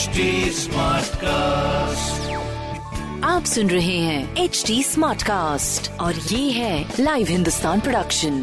HD Smartcast. आप सुन रहे हैं एच डी स्मार्ट कास्ट और ये है लाइव हिंदुस्तान प्रोडक्शन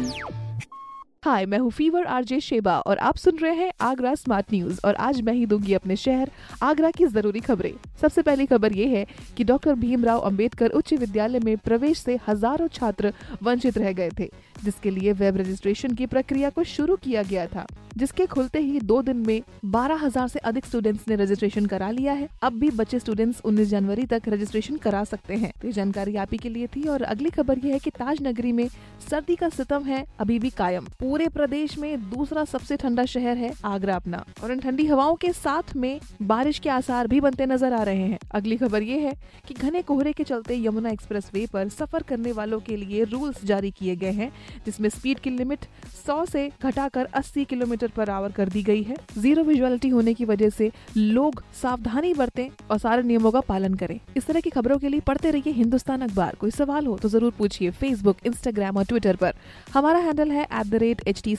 हाय मैं हूँ फीवर आरजे शेबा और आप सुन रहे हैं आगरा स्मार्ट न्यूज़ और आज मैं ही दूँगी अपने शहर आगरा की ज़रूरी खबरें। सबसे पहली खबर ये है कि डॉक्टर भीमराव अंबेडकर उच्च विद्यालय में प्रवेश से हज़ारों छात्र वंचित रह गए थे जिसके लिए वेब रजिस्ट्रेशन की प्रक्रिया को शुरू किया गया था। जिसके खुलते ही दो दिन में बारह हज़ार से अधिक स्टूडेंट्स ने रजिस्ट्रेशन करा लिया है। अब भी बच्चे स्टूडेंट्स 19 जनवरी तक रजिस्ट्रेशन करा सकते हैं। तो ये जानकारी आप ही के लिए थी और अगली खबर ये है कि ताज नगरी में सर्दी का सितम है, अभी भी कायम। पूरे प्रदेश में दूसरा सबसे ठंडा शहर है आगरा अपना। और इन ठंडी हवाओं के साथ में बारिश के आसार भी बनते नज़र आ रहे हैं। अगली खबर ये है कि घने कोहरे के चलते यमुना एक्सप्रेस वे पर सफ़र करने वालों के लिए रूल्स जारी किए गए हैं, जिसमें स्पीड की लिमिट 100 से घटाकर 80 किलोमीटर पर आवर कर दी गई है। ज़ीरो विजुअलिटी होने की वजह से लोग सावधानी बरतें और सारे नियमों का पालन करें। इस तरह की खबरों के लिए पढ़ते रहिए हिंदुस्तान अखबार। कोई सवाल हो तो ज़रूर पूछिए फेसबुक इंस्टाग्राम और ट्विटर पर। हमारा हैंडल है at the rate H T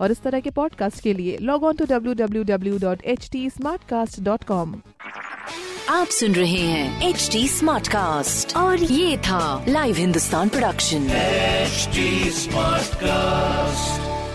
और इस तरह के पॉडकास्ट के लिए log on to W W W dot H T आप सुन रहे हैं एच डी स्मार्ट कास्ट और ये था live Hindustan production HD Smartcast.